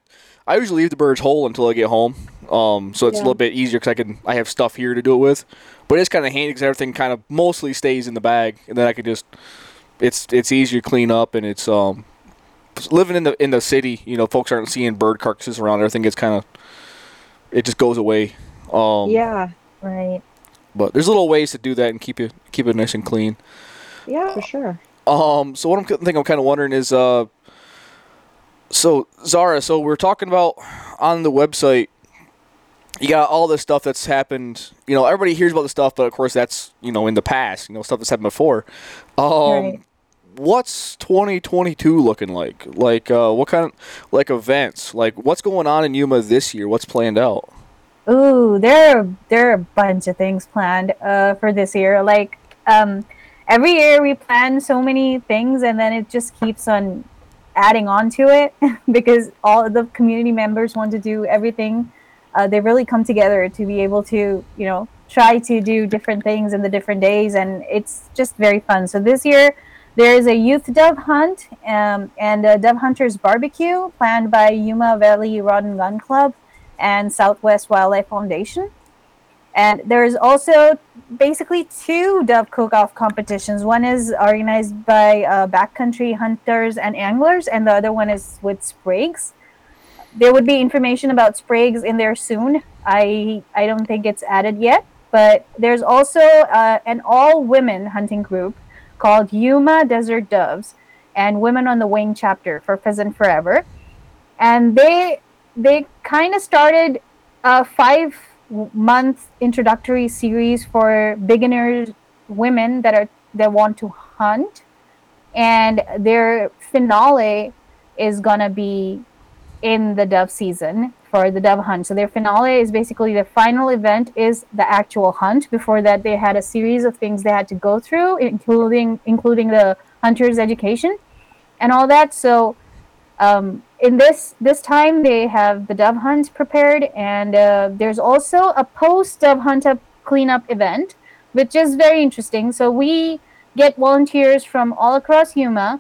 I usually leave the birds whole until I get home. Um, so it's a little bit easier because I can I have stuff here to do it with. But it's kind of handy because everything kind of mostly stays in the bag, and then I can just it's it's easier to clean up and it's um living in the in the city, you know, folks aren't seeing bird carcasses around. Everything gets kind of it just goes away. Um, yeah Right. But there's little ways to do that and keep it keep it nice and clean. yeah for sure Um, so what I'm think I'm kind of wondering is, uh, so Zara, so we're talking about on the website. You got all this stuff that's happened. You know, everybody hears about the stuff, but of course that's you know in the past. You know, stuff that's happened before. Um, Right. What's 2022 looking like? Like, uh, what kind of like events? Like, what's going on in Yuma this year? What's planned out? Ooh, there are there are a bunch of things planned uh, for this year. Like um, every year we plan so many things, and then it just keeps on adding on to it because all the community members want to do everything. Uh, they really come together to be able to, you know, try to do different things in the different days, and it's just very fun. So this year there is a youth dove hunt um, and a dove hunters barbecue planned by Yuma Valley Rod and Gun Club and Southwest Wildlife Foundation. And there's also basically two dove cook-off competitions. One is organized by uh, backcountry hunters and anglers, and the other one is with Spragues. There would be information about Spragues in there soon. I I don't think it's added yet, but there's also uh, an all-women hunting group called Yuma Desert Doves and Women on the Wing chapter for Pheasant Forever, and they they kind of started a five month introductory series for beginners women that are that want to hunt. And their finale is gonna be in the dove season for the dove hunt. So their finale is basically the final event is the actual hunt. Before that they had a series of things they had to go through including including the hunter's education and all that. So um, in this this time they have the dove hunt prepared and uh, there's also a post dove hunt up cleanup event which is very interesting. So we get volunteers from all across yuma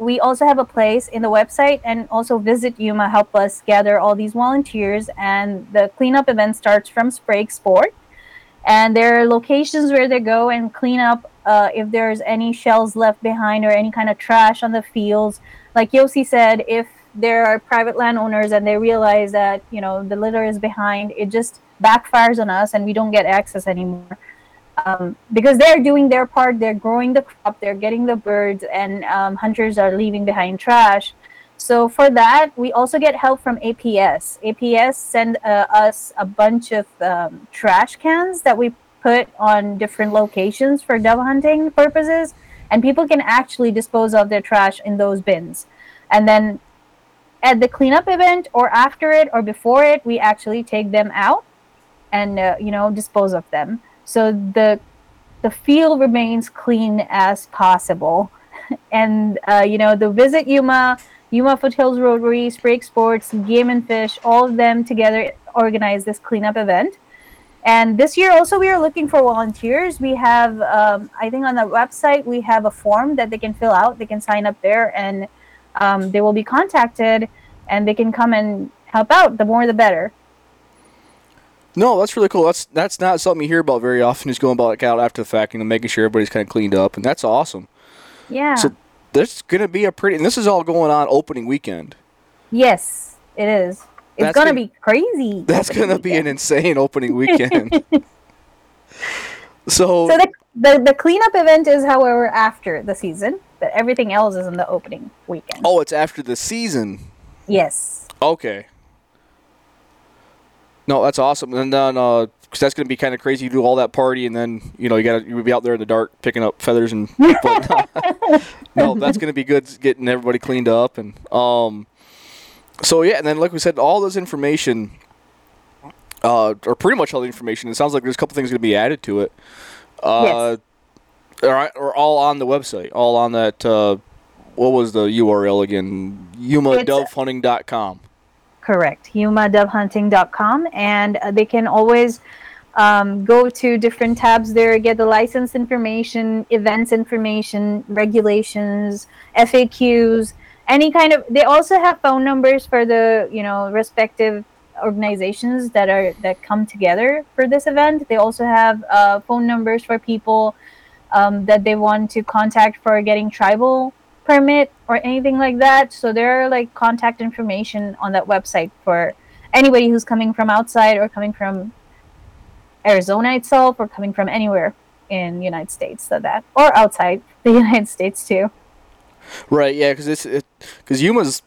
we also have a place in the website and also visit yuma help us gather all these volunteers. And the cleanup event starts from sprague sport. And there are locations where they go and clean up uh, if there's any shells left behind or any kind of trash on the fields. Like Yosi said, if there are private landowners and they realize that you know the litter is behind, it just backfires on us and we don't get access anymore. Um, because they're doing their part. They're growing the crop, they're getting the birds, and um, hunters are leaving behind trash. So for that, we also get help from APS. APS send uh, us a bunch of um, trash cans that we put on different locations for dove hunting purposes, and people can actually dispose of their trash in those bins. And then at the cleanup event, or after it, or before it, we actually take them out and uh, you know dispose of them so the the field remains clean as possible. And uh, you know the visit yuma yuma foothills rotary sprague sports game and fish all of them together organize this cleanup event. And this year also we are looking for volunteers. We have um, i think on the website we have a form that they can fill out. They can sign up there and um, they will be contacted and they can come and help out. The more the better No, that's really cool. That's that's not something you hear about very often. Is going about like out after the fact, you know, making sure everybody's kind of cleaned up, and that's awesome. yeah So there's gonna be a pretty, and this is all going on opening weekend. Yes, it is. It's That's gonna, gonna- be crazy. That's gonna be an insane opening weekend. so, So the, the the cleanup event is, however, after the season, but everything else is in the opening weekend. oh, it's after the season. Yes. Okay. No, that's awesome. And then, uh 'cause that's gonna be kind of crazy. You do all that party, and then you know you gotta you'll be out there in the dark picking up feathers and. no, that's gonna be good. Getting everybody cleaned up and um. So yeah, and then like we said, all this information, uh, or pretty much all the information. It sounds like there's a couple things gonna be added to it. Uh, all right, or all on the website, all on that. Uh, what was the URL again? YumaDoveHunting.com. Correct. YumaDoveHunting.com, and uh, they can always um, go to different tabs there, get the license information, events information, regulations, FAQs, any kind of. They also have phone numbers for the you know respective organizations that are that come together for this event. They also have uh, phone numbers for people um, that they want to contact for getting tribal permit or anything like that. So there are like contact information on that website for anybody who's coming from outside or coming from Arizona itself or coming from anywhere in the United States so that or outside the United States too. Right, yeah, because it's because Yuma's,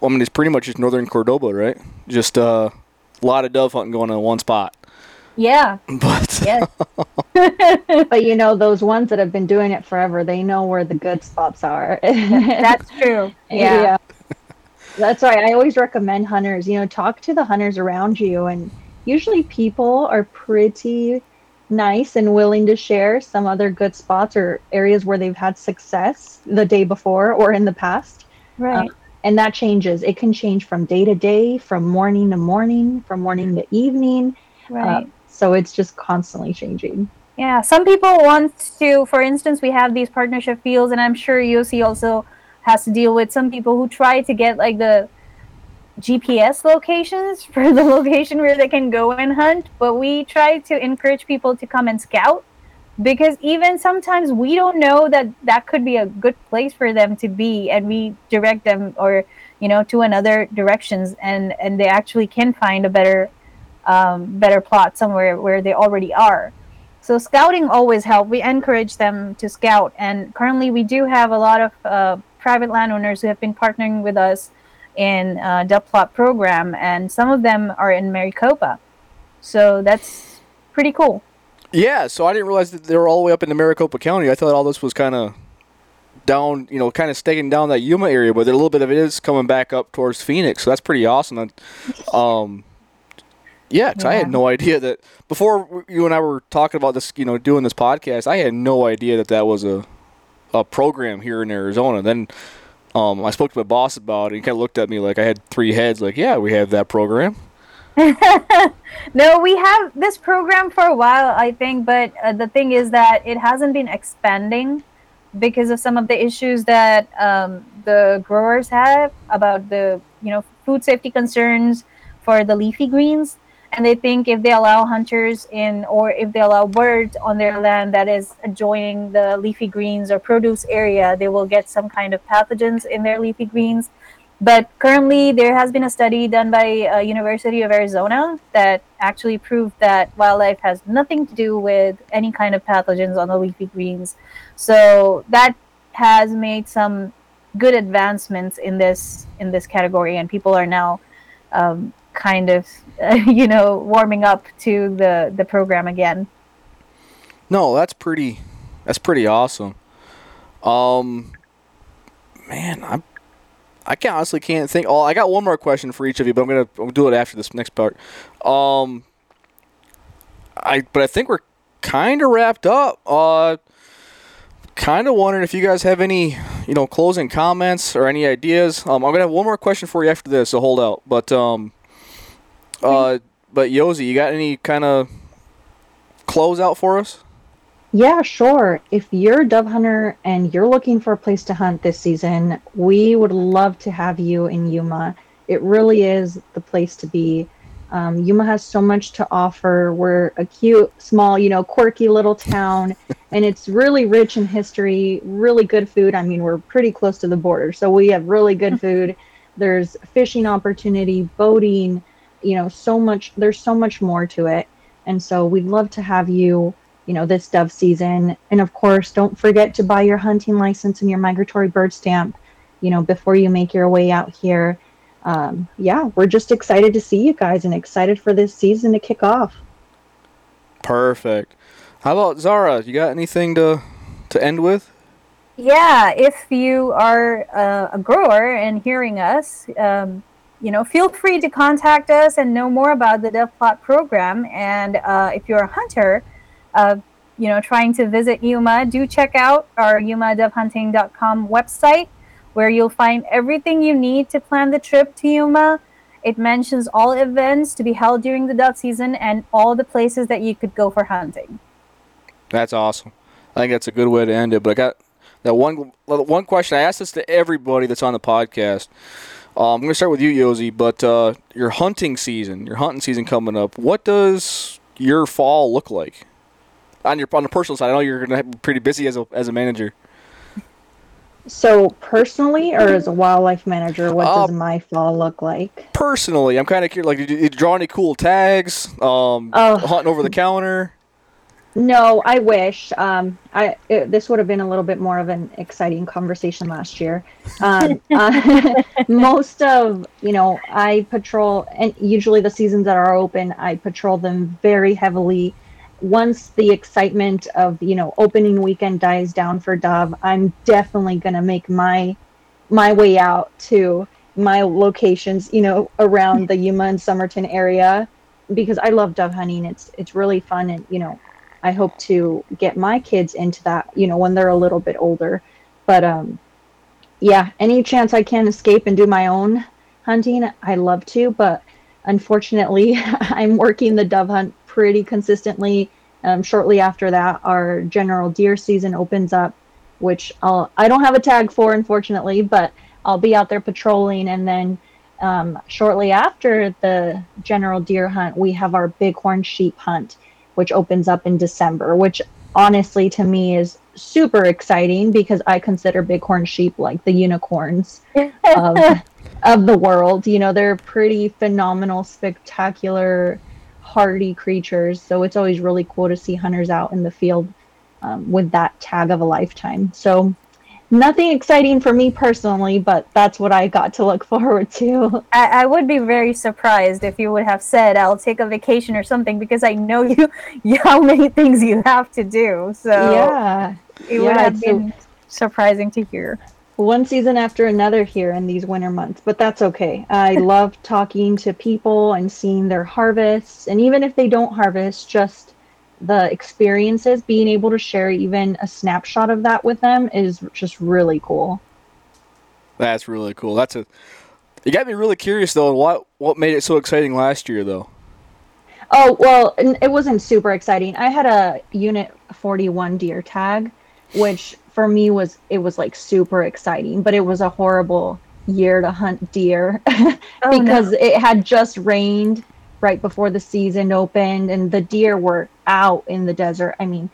I mean, it's pretty much just northern Cordoba, right? Just uh, a lot of dove hunting going on in one spot. Yeah. But Yes. But you know, those ones that have been doing it forever, they know where the good spots are. That's true. Yeah. That's why I always recommend hunters, you know, talk to the hunters around you. And usually people are pretty nice and willing to share some other good spots or areas where they've had success the day before or in the past. Right. And that changes. It can change from day to day, from morning to morning, from morning to evening. right. Uh, so it's just constantly changing. Yeah, some people want to, for instance, we have these partnership fields, and I'm sure Yosi also has to deal with some people who try to get like the GPS locations for the location where they can go and hunt. But we try to encourage people to come and scout because even sometimes we don't know that that could be a good place for them to be, and we direct them or you know to another directions, and and they actually can find a better um, better plot somewhere where they already are. So scouting always help. We encourage them to scout, and currently we do have a lot of uh, private landowners who have been partnering with us in uh, the plot program, and some of them are in Maricopa. So that's pretty cool. yeah, so I didn't realize that they were all the way up in the Maricopa County. I thought all this was kind of down, you know, kind of staking down that Yuma area, but a little bit of it is coming back up towards Phoenix. So that's pretty awesome. Um, yeah, 'cause I had no idea that before you and I were talking about this, you know, doing this podcast, I had no idea that that was a a program here in Arizona. Then um, I spoke to my boss about it. And he kind of looked at me like I had three heads. Like, yeah, we have that program. No, we have this program for a while, I think, but uh, the thing is that it hasn't been expanding because of some of the issues that um, the growers have about the you know food safety concerns for the leafy greens, and they think if they allow hunters in or if they allow birds on their land that is adjoining the leafy greens or produce area, they will get some kind of pathogens in their leafy greens. But currently, there has been a study done by uh, University of Arizona that actually proved that wildlife has nothing to do with any kind of pathogens on the leafy greens. So that has made some good advancements in this in this category, and people are now um, kind of uh, you know warming up to the the program again. No, that's pretty. That's pretty awesome. Um, man, I'm. I can honestly can't think. Oh, I got one more question for each of you, but I'm gonna, I'm gonna do it after this next part. Um, I but I think we're kind of wrapped up. Uh, kind of wondering if you guys have any, you know, closing comments or any ideas. Um, I'm gonna have one more question for you after this, so hold out. But um, uh, but Yosi, you got any kind of close out for us? Yeah, sure. If you're a dove hunter and you're looking for a place to hunt this season, we would love to have you in Yuma. It really is the place to be. Um, Yuma has so much to offer. We're a cute, small, you know, quirky little town, and it's really rich in history, really good food. I mean, we're pretty close to the border, so we have really good food. There's fishing opportunity, boating, you know, so much, there's so much more to it. And so we'd love to have you you know, this dove season. And of course, don't forget to buy your hunting license and your migratory bird stamp, you know, before you make your way out here. Um, yeah, we're just excited to see you guys and excited for this season to kick off. Perfect. How about Zara? You got anything to to end with? Yeah, if you are uh, a grower and hearing us, um, you know, feel free to contact us and know more about the Dove Plot program. And uh, if you're a hunter, uh, you know, trying to visit Yuma, do check out our yumadovehunting.com website where you'll find everything you need to plan the trip to Yuma. It mentions all events to be held during the dove season and all the places that you could go for hunting. That's awesome. I think that's a good way to end it. But I got that one one question. I asked this to everybody that's on the podcast. Um, I'm going to start with you, Yosi. But uh, your hunting season, your hunting season coming up. What does your fall look like? on your on the personal side? I know you're going to be pretty busy as a as a manager. So personally, or as a wildlife manager, what uh, does my fall look like? Personally, I'm kind of curious. Like, did you, did you, draw any cool tags? Um, oh. hunting over the counter. No, I wish. Um, I it, this would have been a little bit more of an exciting conversation last year. Um, uh, most of you know, I patrol, and usually the seasons that are open, I patrol them very heavily once the excitement of you know opening weekend dies down for Dove, I'm definitely gonna make my my way out to my locations, you know, around the Yuma and Somerton area because I love dove hunting. It's it's really fun and you know, I hope to get my kids into that, you know, when they're a little bit older. But um yeah, any chance I can escape and do my own hunting, I love to, but unfortunately, I'm working the dove hunt pretty consistently. Um, shortly after that, our general deer season opens up, which I'll I don't have a tag for, unfortunately, but I'll be out there patrolling. And then um, shortly after the general deer hunt, we have our bighorn sheep hunt, which opens up in December, which honestly to me is super exciting because I consider bighorn sheep like the unicorns of, of the world. You know, they're pretty phenomenal, spectacular hardy creatures. So it's always really cool to see hunters out in the field um, with that tag of a lifetime. So nothing exciting for me personally, but that's what I got to look forward to. I, I, would be very surprised if you would have said, I'll take a vacation or something, because I know you, how many things you have to do. So yeah, it yeah, would have been surprising to hear one season after another here in these winter months, but that's okay. I love talking to people and seeing their harvests. And even if they don't harvest, just the experiences, being able to share even a snapshot of that with them is just really cool. That's really cool. That's a. You got me really curious though. What what made it so exciting last year though? Oh well, it wasn't super exciting. I had a unit forty one deer tag, which for me was it was like super exciting, but it was a horrible year to hunt deer oh, because no. it had just rained right before the season opened and the deer were out in the desert. I mean,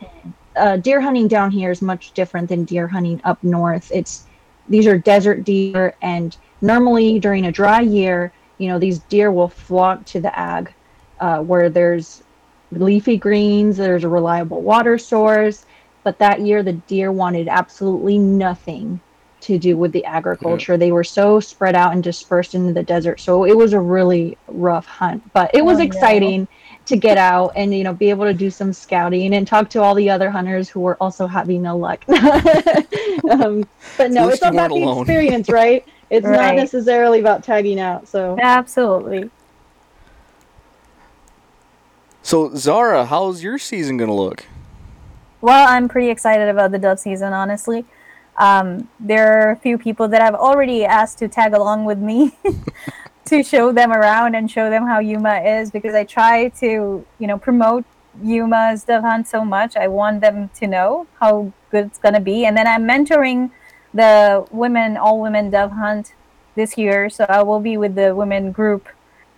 uh, deer hunting down here is much different than deer hunting up north. It's these are desert deer and normally during a dry year, you know, these deer will flock to the ag uh, where there's leafy greens, there's a reliable water source. But that year, the deer wanted absolutely nothing to do with the agriculture. Yeah. They were so spread out and dispersed into the desert. So it was a really rough hunt, but it was oh, exciting no. to get out and you know be able to do some scouting and talk to all the other hunters who were also having no luck. um, but no, it's all about the experience, right? It's right. not necessarily about tagging out. So absolutely. So Zara, how's your season gonna look? Well, I'm pretty excited about the dove season, honestly. Um, there are a few people that I've already asked to tag along with me to show them around and show them how Yuma is because I try to, you know, promote Yuma's dove hunt so much. I want them to know how good it's gonna be, and then I'm mentoring the women, all women dove hunt this year. So I will be with the women group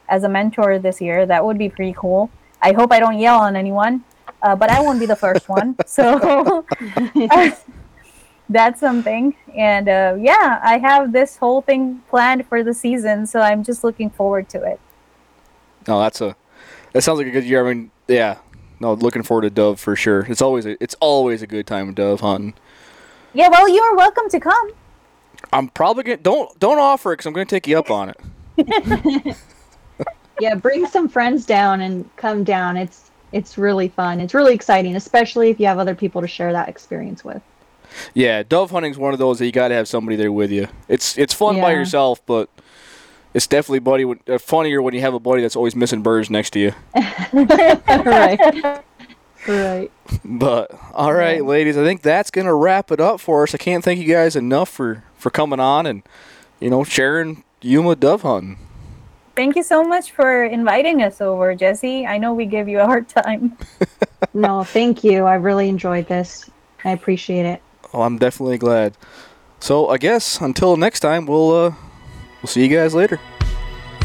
as a mentor this year. That would be pretty cool. I hope I don't yell on anyone, uh, but I won't be the first one. So that's something. And uh, yeah, I have this whole thing planned for the season, so I'm just looking forward to it. No, that's a that sounds like a good year. I mean, yeah, no, looking forward to dove for sure. It's always a, it's always a good time of dove hunting. Yeah, well, you are welcome to come. I'm probably gonna don't don't offer it because I'm gonna take you up on it. yeah, bring some friends down and come down. It's it's really fun. It's really exciting, especially if you have other people to share that experience with. Yeah, dove hunting is one of those that you got to have somebody there with you. It's it's fun yeah. by yourself, but it's definitely buddy uh, funnier when you have a buddy that's always missing birds next to you. right. Right. But all right, ladies, I think that's gonna wrap it up for us. I can't thank you guys enough for for coming on and you know sharing Yuma dove hunting. Thank you so much for inviting us over, Jesse. I know we give you a hard time. no, thank you. I really enjoyed this. I appreciate it. Oh, I'm definitely glad. So I guess until next time, we'll uh, we'll see you guys later.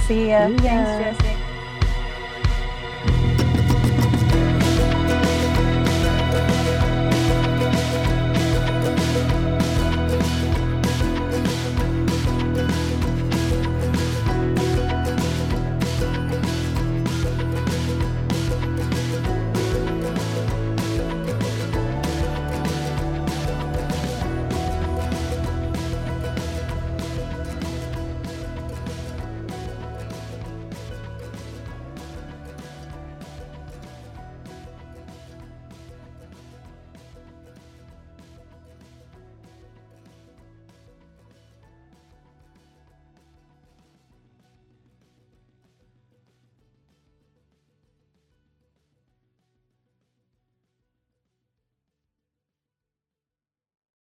See ya. See ya. Thanks, Jesse.